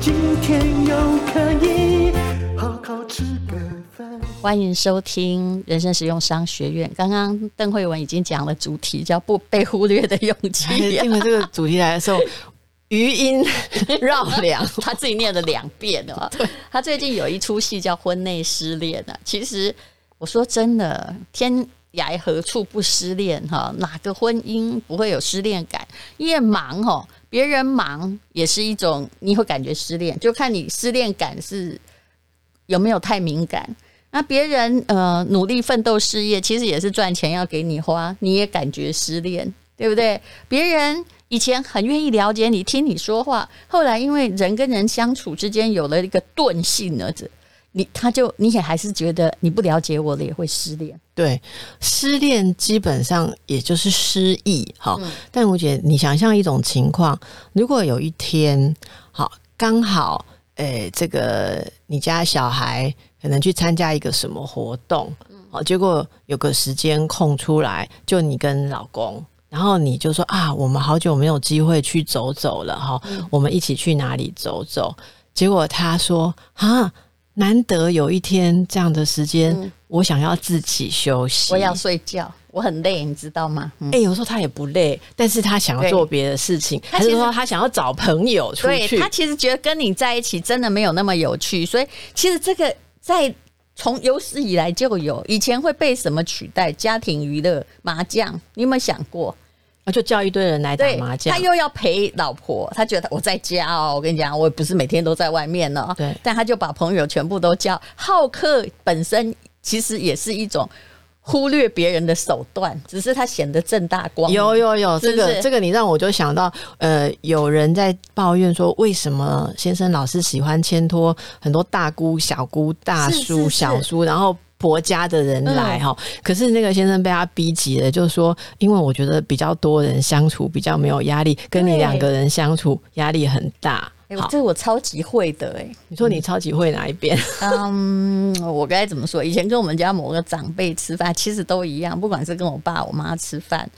今天又可以好好吃个饭。欢迎收听人生实用商学院。刚刚邓慧文已经讲了主题，叫不被忽略的勇气。因为这个主题来的时候。余音绕梁，他自己念了两遍哦。对，他最近有一出戏叫《婚内失恋》啊。其实我说真的，天涯何处不失恋哈？哪个婚姻不会有失恋感？因为忙哦，别人忙也是一种，你会感觉失恋，就看你失恋感是有没有太敏感。那别人呃努力奋斗事业，其实也是赚钱要给你花，你也感觉失恋，对不对？别人。以前很愿意了解你，听你说话，后来因为人跟人相处之间有了一个钝性儿子，你他就你也还是觉得你不了解我了，也会失恋。对，失恋基本上也就是失忆。哈、嗯，但我觉得你想象一种情况，如果有一天，好刚好，诶、欸，这个你家小孩可能去参加一个什么活动，好，结果有个时间空出来，就你跟老公。然后你就说啊，我们好久没有机会去走走了哈，嗯、我们一起去哪里走走？结果他说啊，难得有一天这样的时间，嗯、我想要自己休息，我要睡觉，我很累，你知道吗？哎、嗯欸，有时候他也不累，但是他想要做别的事情，还是说他想要找朋友出去？他其实觉得跟你在一起真的没有那么有趣，所以其实这个在。从有史以来就有，以前会被什么取代？家庭娱乐麻将，你有没有想过？啊，就叫一堆人来打麻将。他又要陪老婆，他觉得我在家哦，我跟你讲，我也不是每天都在外面呢。对，但他就把朋友全部都叫。好客本身其实也是一种。忽略别人的手段，只是他显得正大光明。有有有，是是这个这个，你让我就想到，呃，有人在抱怨说，为什么先生老是喜欢牵拖很多大姑、小姑、大叔、小叔，然后婆家的人来哈？嗯、可是那个先生被他逼急了，就是说，因为我觉得比较多人相处比较没有压力，跟你两个人相处压力很大。欸、这是我超级会的哎、欸！你说你超级会哪一边？嗯，我该怎么说？以前跟我们家某个长辈吃饭，其实都一样。不管是跟我爸、我妈吃饭，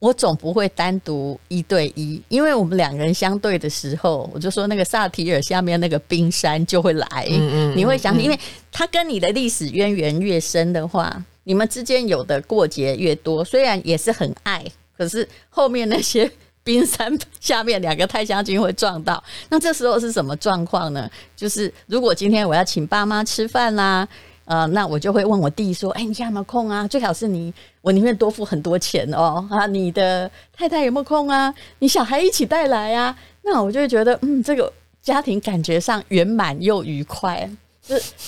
我总不会单独一对一，因为我们两个人相对的时候，我就说那个萨提尔下面那个冰山就会来。嗯嗯，你会想起，因为他跟你的历史渊源越深的话，你们之间有的过节越多，虽然也是很爱，可是后面那些。冰山下面两个太将军会撞到，那这时候是什么状况呢？就是如果今天我要请爸妈吃饭啦，呃，那我就会问我弟说：“哎、你家有没有空啊？最好是你，我宁愿多付很多钱哦。啊，你的太太有没有空啊？你小孩一起带来啊？那我就会觉得，嗯，这个家庭感觉上圆满又愉快。”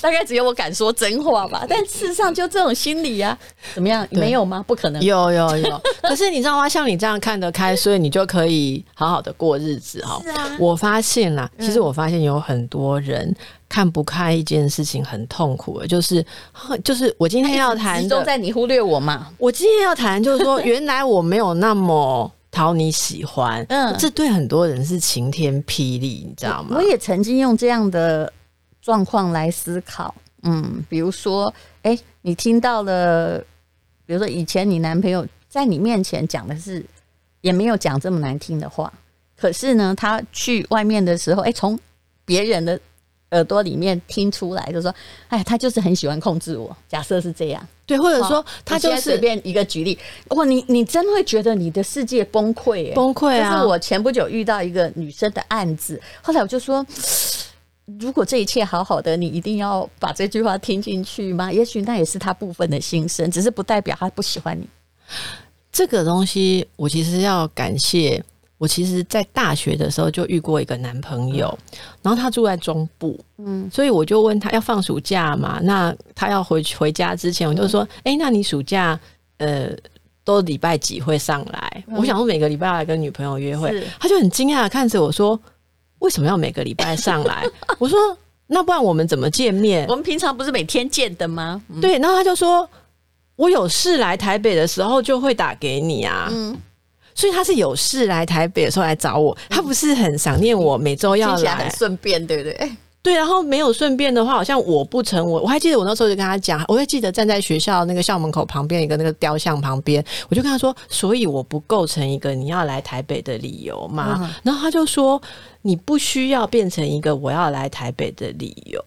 大概只有我敢说真话吧，但事实上就这种心理啊，怎么样？没有吗？不可能。有有有。可是你知道吗？像你这样看得开，所以你就可以好好的过日子哈。是啊。我发现啦，其实我发现有很多人看不开一件事情很痛苦的，就是就是我今天要谈都在你忽略我嘛。我今天要谈就是说，原来我没有那么讨你喜欢。嗯。这对很多人是晴天霹雳，你知道吗？我也曾经用这样的。状况来思考，嗯，比如说，哎，你听到了，比如说以前你男朋友在你面前讲的是，也没有讲这么难听的话，可是呢，他去外面的时候，哎，从别人的耳朵里面听出来，就说，哎，他就是很喜欢控制我。假设是这样，对，或者说他就是随便一个举例，哇，你你真会觉得你的世界崩溃，崩溃啊！就是我前不久遇到一个女生的案子，后来我就说。如果这一切好好的，你一定要把这句话听进去吗？也许那也是他部分的心声，只是不代表他不喜欢你。这个东西，我其实要感谢。我其实，在大学的时候就遇过一个男朋友，然后他住在中部，嗯，所以我就问他要放暑假嘛，那他要回回家之前，我就说，哎，那你暑假呃都礼拜几会上来？嗯、我想说每个礼拜要来跟女朋友约会，他就很惊讶的看着我说：“为什么要每个礼拜上来？” 我说：“那不然我们怎么见面？我们平常不是每天见的吗？”嗯、对，然后他就说：“我有事来台北的时候就会打给你啊。”嗯，所以他是有事来台北的时候来找我，他不是很想念我，每周要来，很顺便，对不对？对，然后没有顺便的话，好像我不成我，我还记得我那时候就跟他讲，我还记得站在学校那个校门口旁边一个那个雕像旁边，我就跟他说，所以我不构成一个你要来台北的理由嘛。嗯、然后他就说，你不需要变成一个我要来台北的理由。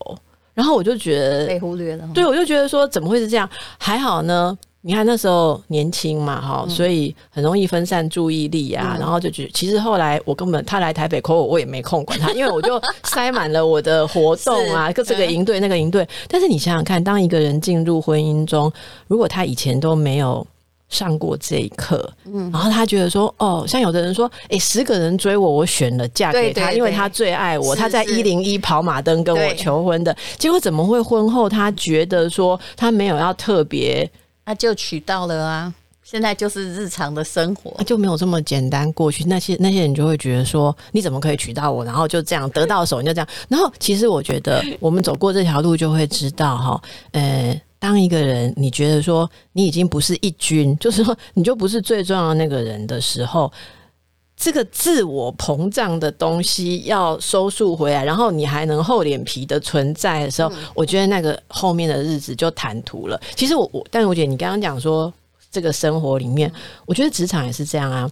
然后我就觉得被忽略了，对，我就觉得说怎么会是这样？还好呢。你看那时候年轻嘛，哈、嗯，所以很容易分散注意力啊。嗯、然后就觉，其实后来我根本他来台北 call 我，我也没空管他，因为我就塞满了我的活动啊，各这个营队那个营队。但是你想想看，当一个人进入婚姻中，如果他以前都没有上过这一课，嗯，然后他觉得说，哦，像有的人说，哎，十个人追我，我选了嫁给他，对对对，因为他最爱我，是是他在一零一跑马灯跟我求婚的，对结果怎么会婚后他觉得说他没有要特别。那就娶到了啊！现在就是日常的生活，就没有这么简单过去。那些那些人就会觉得说，你怎么可以娶到我？然后就这样得到手，你就这样。然后其实我觉得，我们走过这条路就会知道哈，呃，当一个人你觉得说你已经不是一军，就是说你就不是最重要的那个人的时候。这个自我膨胀的东西要收束回来，然后你还能厚脸皮的存在的时候，嗯、我觉得那个后面的日子就坦途了。其实我我，但是我觉得你刚刚讲说这个生活里面，我觉得职场也是这样啊。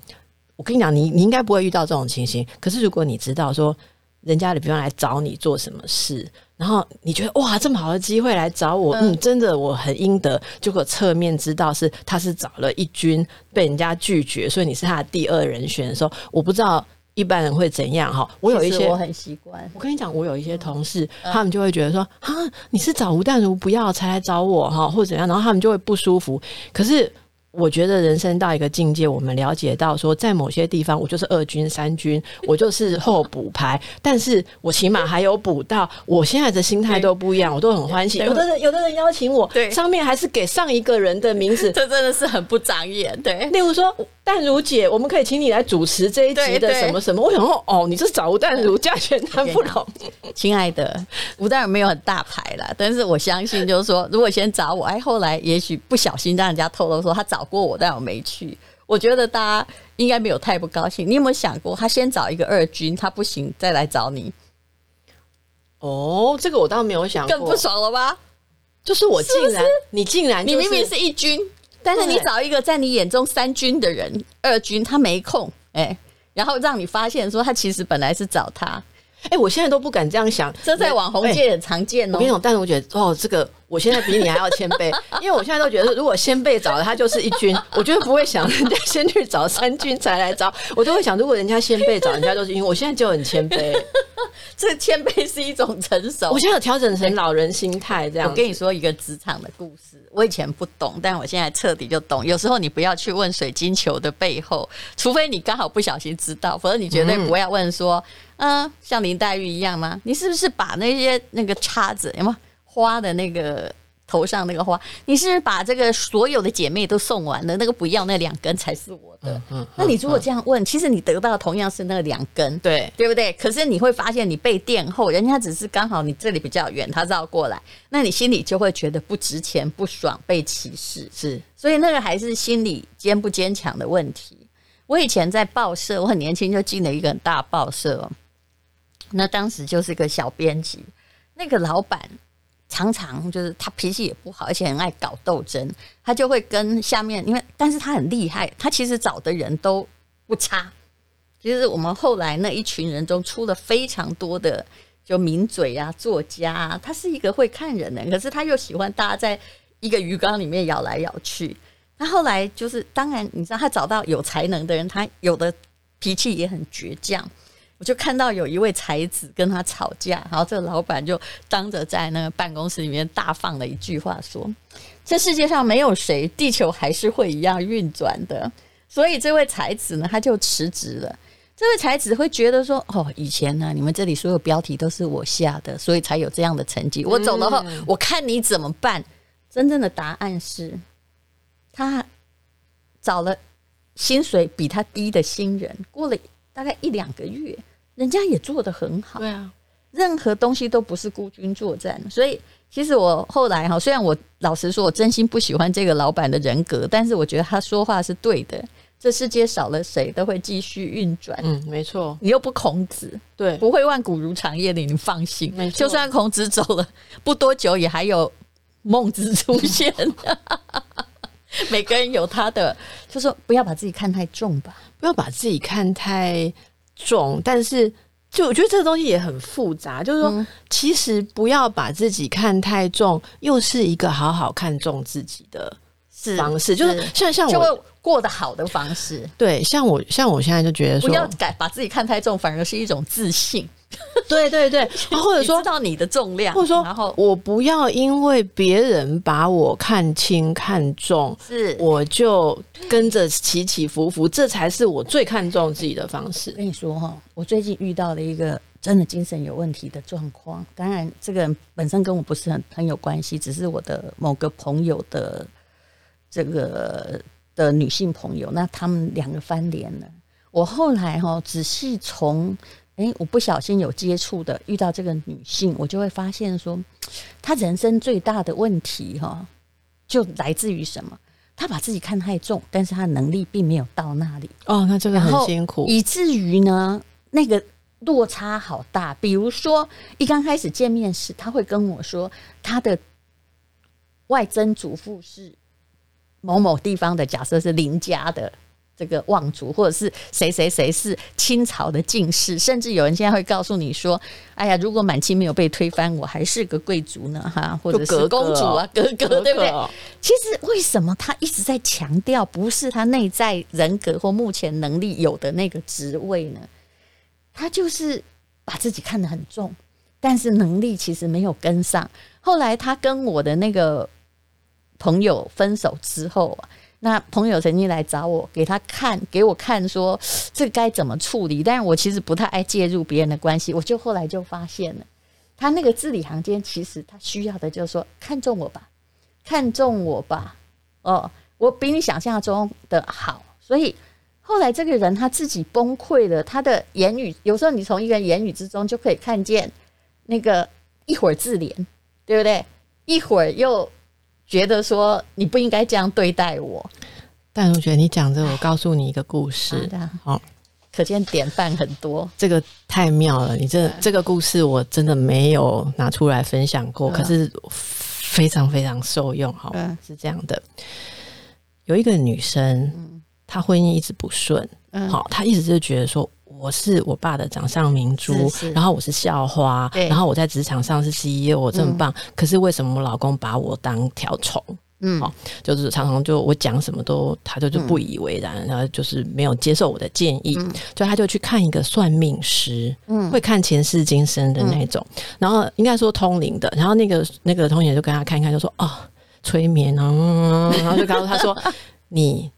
我跟你讲，你你应该不会遇到这种情形。可是如果你知道说，人家的比方来找你做什么事。然后你觉得哇，这么好的机会来找我，嗯，真的我很应得。结果侧面知道是他是找了一军被人家拒绝，所以你是他的第二人选的时候，我不知道一般人会怎样哈。我有一些我很习惯。我跟你讲，我有一些同事，嗯、他们就会觉得说啊，你是找吴淡如不要才来找我哈，或者怎样，然后他们就会不舒服。可是。我觉得人生到一个境界，我们了解到说，在某些地方，我就是二军、三军，我就是候补牌，但是我起码还有补到。我现在的心态都不一样，我都很欢喜。有的人，有的人邀请我，对，上面还是给上一个人的名字，这真的是很不长眼。对，例如说，淡如姐，我们可以请你来主持这一集的什么什么。我想说，哦，你是找吴淡如，价钱谈不拢。亲爱的，吴淡如没有很大牌啦，但是我相信，就是说，如果先找我，哎，后来也许不小心让人家透露说他找。过我，但我没去。我觉得大家应该没有太不高兴。你有没有想过，他先找一个二军，他不行，再来找你？哦，这个我倒没有想过，更不爽了吧？就是我竟然，是是你竟然、就是，你明明是一军，但是你找一个在你眼中三军的人，二军他没空，哎、欸，然后让你发现说他其实本来是找他。哎、欸，我现在都不敢这样想，这在网红界很常见哦。我跟你讲，但是我觉得哦，这个。我现在比你还要谦卑，因为我现在都觉得，如果先辈找了他就是一军，我觉得不会想人家先去找三军才来找，我都会想，如果人家先辈找人家就是因为我现在就很谦卑，这谦卑是一种成熟。我现在有调整成老人心态这样。我跟你说一个职场的故事，我以前不懂，但我现在彻底就懂。有时候你不要去问水晶球的背后，除非你刚好不小心知道，否则你绝对不要问说，嗯，像林黛玉一样吗？你是不是把那些那个叉子有没有？花的那个头上那个花，你是把这个所有的姐妹都送完了？那个不要那两根才是我的。嗯，嗯，那你如果这样问，嗯、其实你得到的同样是那两根，对对不对？可是你会发现你被垫后，人家只是刚好你这里比较远，他绕过来，那你心里就会觉得不值钱、不爽、被歧视。是，所以那个还是心理坚不坚强的问题。我以前在报社，我很年轻就进了一个很大报社，那当时就是个小编辑，那个老板。常常就是他脾气也不好，而且很爱搞斗争。他就会跟下面，因为但是他很厉害，他其实找的人都不差。其实我们后来那一群人中出了非常多的就名嘴啊、作家啊。他是一个会看人的，可是他又喜欢大家在一个鱼缸里面咬来咬去。他后来就是，当然你知道，他找到有才能的人，他有的脾气也很倔强。我就看到有一位才子跟他吵架，然后这个老板就当着在那个办公室里面大放了一句话说：“这世界上没有谁，地球还是会一样运转的。”所以这位才子呢，他就辞职了。这位才子会觉得说：“哦，以前呢，你们这里所有标题都是我下的，所以才有这样的成绩。我走了后，我看你怎么办。”真正的答案是，他找了薪水比他低的新人，过了大概一两个月，人家也做得很好。对啊，任何东西都不是孤军作战，所以其实我后来哈，虽然我老实说，我真心不喜欢这个老板的人格，但是我觉得他说话是对的。这世界少了谁都会继续运转。嗯，没错。你又不孔子，对，不会万古如长夜的，你放心。没错。就算孔子走了，不多久也还有孟子出现。每个人有他的，就说不要把自己看太重吧，不要把自己看太重。但是，就我觉得这个东西也很复杂，就是说，嗯、其实不要把自己看太重，又是一个好好看重自己的方式。是就是像像我。过得好的方式，对，像我像我现在就觉得说，不要改把自己看太重，反而是一种自信。对 对对，或者说知道你的重量，或者说，然后我不要因为别人把我看轻看重，是我就跟着起起伏伏，这才是我最看重自己的方式。跟你说哈，我最近遇到了一个真的精神有问题的状况，当然这个人本身跟我不是很很有关系，只是我的某个朋友的这个。的女性朋友，那他们两个翻脸了。我后来哈仔细从诶，我不小心有接触的遇到这个女性，我就会发现说，她人生最大的问题哈，就来自于什么？她把自己看太重，但是她能力并没有到那里。哦，那真的很辛苦，以至于呢，那个落差好大。比如说，一刚开始见面时，她会跟我说，她的外曾祖父是。某某地方的假设是邻家的这个望族，或者是谁谁谁是清朝的进士，甚至有人现在会告诉你说：“哎呀，如果满清没有被推翻，我还是个贵族呢，哈，或者是公主啊，哥哥，对不对？”其实为什么他一直在强调不是他内在人格或目前能力有的那个职位呢？他就是把自己看得很重，但是能力其实没有跟上。后来他跟我的那个。朋友分手之后啊，那朋友曾经来找我，给他看，给我看说 这该怎么处理。但是我其实不太爱介入别人的关系，我就后来就发现了，他那个字里行间，其实他需要的就是说看中我吧，看中我吧，哦，我比你想象中的好。所以后来这个人他自己崩溃了，他的言语有时候你从一个言语之中就可以看见那个一会儿自怜，对不对？一会儿又。觉得说你不应该这样对待我，但我觉得你讲这个，我告诉你一个故事，好，可见典范很多，这个太妙了。你这这个故事我真的没有拿出来分享过，可是非常非常受用。好，是这样的，有一个女生，她婚姻一直不顺，好，她一直就觉得说。我是我爸的掌上明珠，是是，然后我是校花，然后我在职场上是 CEO，我这么棒，嗯、可是为什么我老公把我当条虫？嗯，好，就是常常就我讲什么都，他就就不以为然，嗯、然后就是没有接受我的建议，嗯、就他就去看一个算命师，嗯，会看前世今生的那种，嗯、然后应该说通灵的，然后那个那个通灵就跟他看一看，就说哦，催眠啊，嗯、然后就告诉他说，你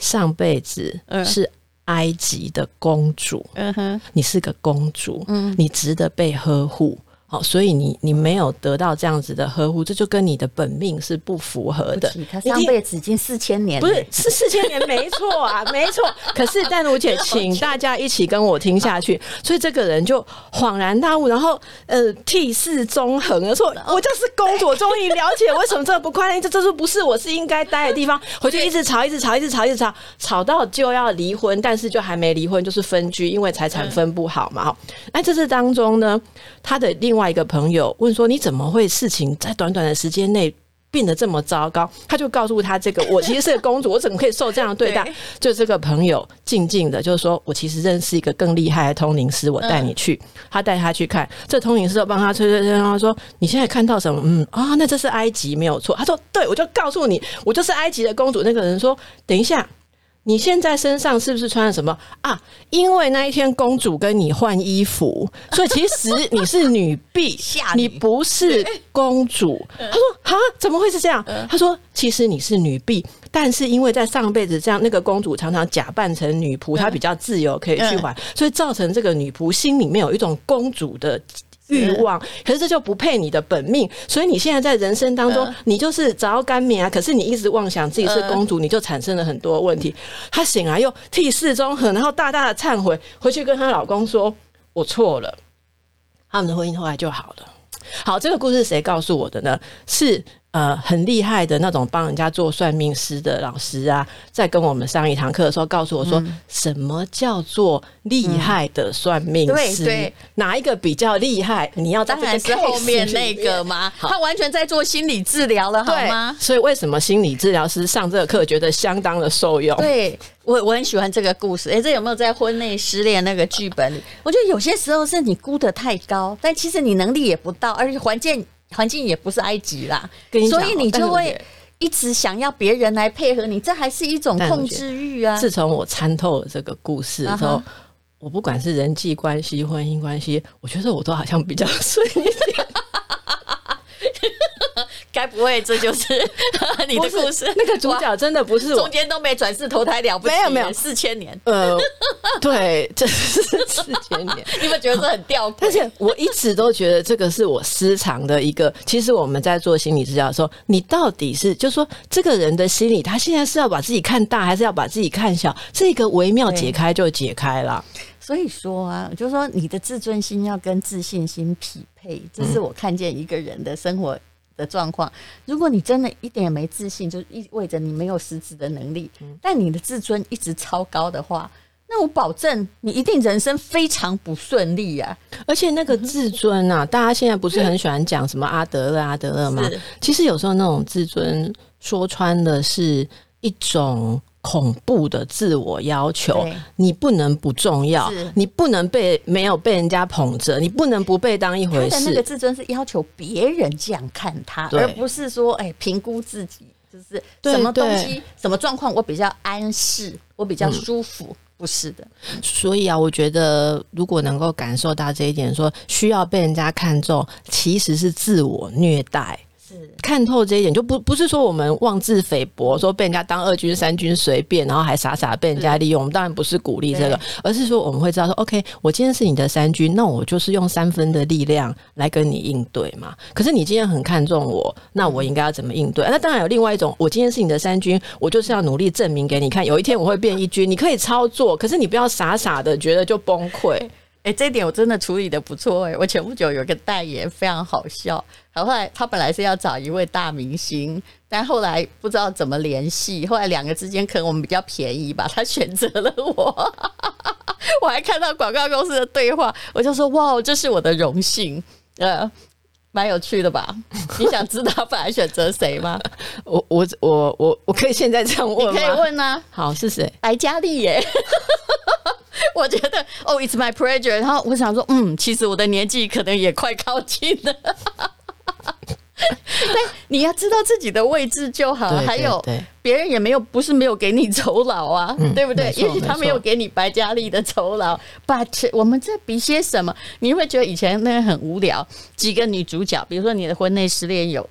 上辈子是。埃及的公主，嗯哼，你是个公主，嗯，你值得被呵护。好，所以你你没有得到这样子的呵护，这就跟你的本命是不符合的。他上辈子已经四千年，不是是四千年，没错啊，没错。可是 但如姐，请大家一起跟我听下去。所以这个人就恍然大悟，然后呃，涕泗纵横，说我就是公主，终于了解为什么这么不快乐，这这是不是我是应该待的地方？回去一直吵，一直吵，一直吵，一直吵，吵到就要离婚，但是就还没离婚，就是分居，因为财产分不好嘛。好，那这次当中呢，他的另外。另外一个朋友问说：“你怎么会事情在短短的时间内变得这么糟糕？”他就告诉他：“这个我其实是个公主，我怎么可以受这样的对待？”对 就这个朋友静静的，就是说我其实认识一个更厉害的通灵师，我带你去。嗯、他带他去看，这通灵师就帮他吹吹吹，他说：“你现在看到什么？”嗯啊，那这是埃及没有错。他说：“对，我就告诉你，我就是埃及的公主。”那个人说：“等一下。”你现在身上是不是穿了什么啊？因为那一天公主跟你换衣服，所以其实你是女婢，你不是 公主。他说啊，怎么会是这样？他说其实你是女婢，但是因为在上辈子这样，那个公主常常假扮成女仆，她比较自由，可以去玩，所以造成这个女仆心里面有一种公主的欲望，可是这就不配你的本命，所以你现在在人生当中，呃、你就是早要干棉啊，可是你一直妄想自己是公主，呃、你就产生了很多问题。她醒来又替世中和，然后大大的忏悔，回去跟她老公说：“我错了。”他们的婚姻后来就好了。好，这个故事谁告诉我的呢？是。呃，很厉害的那种帮人家做算命师的老师啊，在跟我们上一堂课的时候，告诉我说，嗯、什么叫做厉害的算命师？哪一个比较厉害？你要当然是后面那个吗？他完全在做心理治疗了，好吗？所以为什么心理治疗师上这个课觉得相当的受用？对我我很喜欢这个故事。哎、欸，这有没有在婚内失恋那个剧本里？我觉得有些时候是你估得太高，但其实你能力也不到，而且环境。环境也不是埃及啦，所以你就会一直想要别人来配合你，这还是一种控制欲啊。自从我参透了这个故事之后，我不管是人际关系、婚姻关系，我觉得我都好像比较 顺一点。该不会这就是你的故事？那个主角真的不是我，中间都没转世投胎了不起？没有没有，四千年。呃，对，这是四千年。你们觉得这很吊诡？但是我一直都觉得这个是我私藏的一个。其实我们在做心理治疗的时候，你到底是就说这个人的心理，他现在是要把自己看大，还是要把自己看小？这个微妙解开就解开了。所以说啊，就是说你的自尊心要跟自信心匹配，这是我看见一个人的生活。的状况，如果你真的一点也没自信，就意味着你没有实质的能力。但你的自尊一直超高的话，那我保证你一定人生非常不顺利啊！而且那个自尊啊，大家现在不是很喜欢讲什么阿德勒、阿德勒吗？其实有时候那种自尊说穿的是一种。恐怖的自我要求，你不能不重要，你不能被没有被人家捧着，你不能不被当一回事。他的那个自尊是要求别人这样看他，而不是说哎评估自己，就是什么东西、什么状况我比较安适，我比较舒服，嗯、不是的。所以啊，我觉得如果能够感受到这一点，说需要被人家看重，其实是自我虐待。看透这一点，就不不是说我们妄自菲薄，说被人家当二军三军随便，然后还傻傻被人家利用。我们当然不是鼓励这个，而是说我们会知道说，OK，我今天是你的三军，那我就是用三分的力量来跟你应对嘛。可是你今天很看重我，那我应该要怎么应对？那当然有另外一种，我今天是你的三军，我就是要努力证明给你看，有一天我会变一军。你可以操作，可是你不要傻傻的觉得就崩溃。哎，这一点我真的处理的不错哎！我前不久有个代言非常好笑，后来他本来是要找一位大明星，但后来不知道怎么联系，后来两个之间可能我们比较便宜吧，他选择了我。我还看到广告公司的对话，我就说哇，这是我的荣幸，呃，蛮有趣的吧？你想知道本来选择谁吗？我我我我我可以现在这样问吗？你可以问啊。好，是谁？白嘉丽耶。我觉得哦，oh，it's my pleasure。然后我想说，嗯，其实我的年纪可能也快靠近了。但你要知道自己的位置就好。还有，别人也没有，不是没有给你酬劳啊，嗯、对不对？也许他没有给你白嘉丽的酬劳，but 我们在比些什么？你会觉得以前那个很无聊，几个女主角，比如说你的婚内失恋有。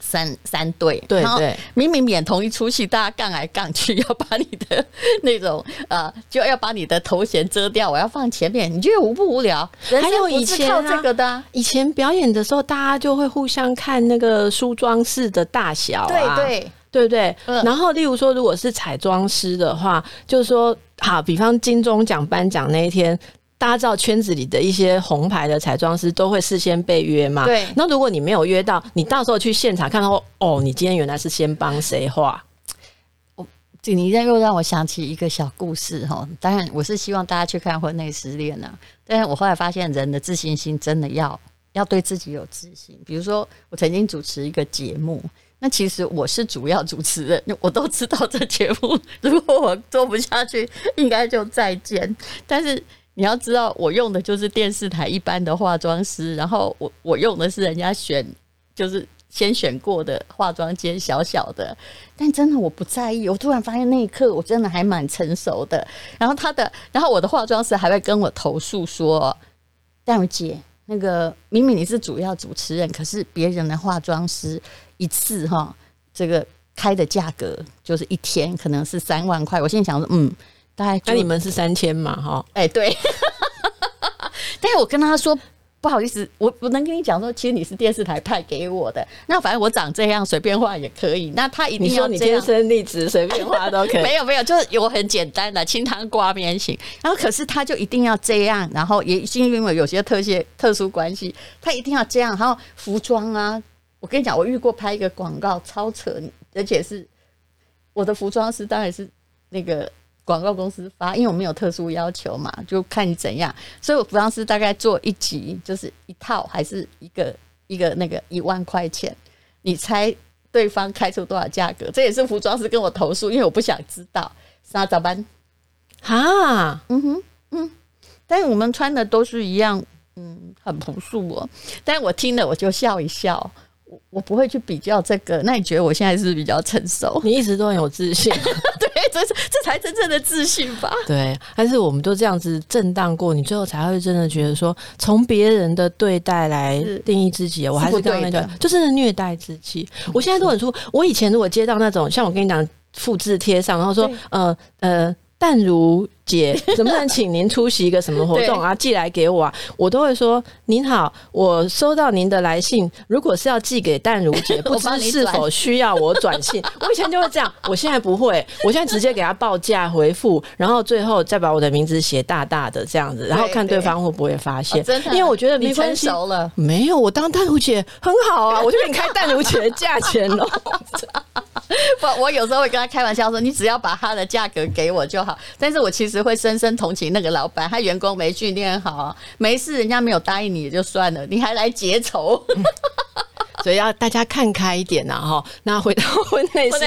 三三对，对对，明明演同一出戏，大家杠来杠去，要把你的那种呃，就要把你的头衔遮掉，我要放前面，你觉得无不无聊？还有以前靠这个的、啊，以前表演的时候，大家就会互相看那个梳妆室的大小、啊，对对对不对？嗯、然后，例如说，如果是彩妆师的话，就是说，好，比方金钟奖颁奖那一天。大家知道圈子里的一些红牌的彩妆师都会事先被约嘛？对。那如果你没有约到，你到时候去现场看到哦，你今天原来是先帮谁画？我，你这又让我想起一个小故事哈。当然，我是希望大家去看婚内失恋呐。但是我后来发现，人的自信心真的要要对自己有自信。比如说，我曾经主持一个节目，那其实我是主要主持人，我都知道这节目如果我做不下去，应该就再见。但是。你要知道，我用的就是电视台一般的化妆师，然后我我用的是人家选，就是先选过的化妆间小小的。但真的我不在意，我突然发现那一刻我真的还蛮成熟的。然后他的，然后我的化妆师还会跟我投诉说：“戴茹姐，那个明明你是主要主持人，可是别人的化妆师一次哈，这个开的价格就是一天可能是三万块。”我现在想说，嗯。那你们是三千嘛？哈，哎，对。但是我跟他说，不好意思，我我能跟你讲说，其实你是电视台派给我的。那反正我长这样，随便画也可以。那他一定要你说你天生丽质，随便画都可以。没有没有，就是有很简单的清汤挂面型。然后可是他就一定要这样，然后也因为有些特些特殊关系，他一定要这样。然后服装啊，我跟你讲，我遇过拍一个广告超扯，而且是我的服装师，当然是那个。广告公司发，因为我没有特殊要求嘛，就看你怎样。所以我服装师大概做一集，就是一套还是一个一个那个一万块钱，你猜对方开出多少价格？这也是服装师跟我投诉，因为我不想知道。啥早班？哈，嗯哼，嗯，但是我们穿的都是一样，嗯，很朴素哦。但是我听了我就笑一笑。我不会去比较这个，那你觉得我现在是比较成熟？你一直都很有自信，对，这是这才真正的自信吧？对，但是我们都这样子震荡过，你最后才会真的觉得说，从别人的对待来定义自己，我还是刚刚那个，就是虐待自己。我现在都很出，我以前如果接到那种像我跟你讲复制贴上，然后说呃呃。淡如姐，能不能请您出席一个什么活动啊？寄来给我啊，我都会说您好，我收到您的来信，如果是要寄给淡如姐，不知是否需要我转信？我，我以前就会这样，我现在不会，我现在直接给他报价回复，然后最后再把我的名字写大大的这样子，然后看对方会不会发现。真的，因为我觉得没关系。你成熟了，没有，我当淡如姐很好啊，我就给你开淡如姐的价钱了。不，我有时候会跟他开玩笑说，你只要把他的价格给我就好。但是我其实会深深同情那个老板，他员工没训练好，没事，人家没有答应你也就算了，你还来结仇。所以要大家看开一点呐，哈。那回到 婚内事，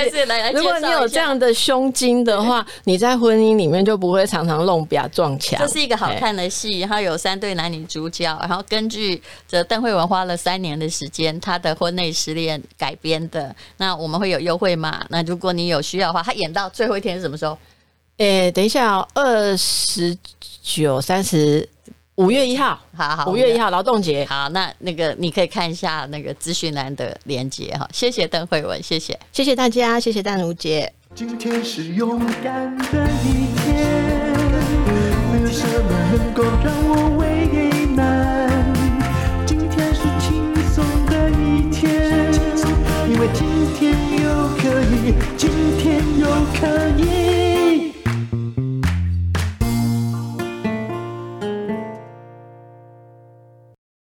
如果你有这样的胸襟的话，你在婚姻里面就不会常常弄表撞墙。这是一个好看的戏，然后有三对男女主角，然后根据这邓慧文花了三年的时间，他的婚内失恋改编的。那我们会有优惠码，那如果你有需要的话，他演到最后一天是什么时候？诶、欸，等一下哦，二十九、三十。五月一号，好好，五月一号劳动节，好，那那个你可以看一下那个资讯栏的连接哈，谢谢邓慧文，谢谢，谢谢大家，谢谢淡如姐。今天是勇敢的一天，没有什么能够让我为难。今天是轻松的一天，因为今天又可以，今天又可以。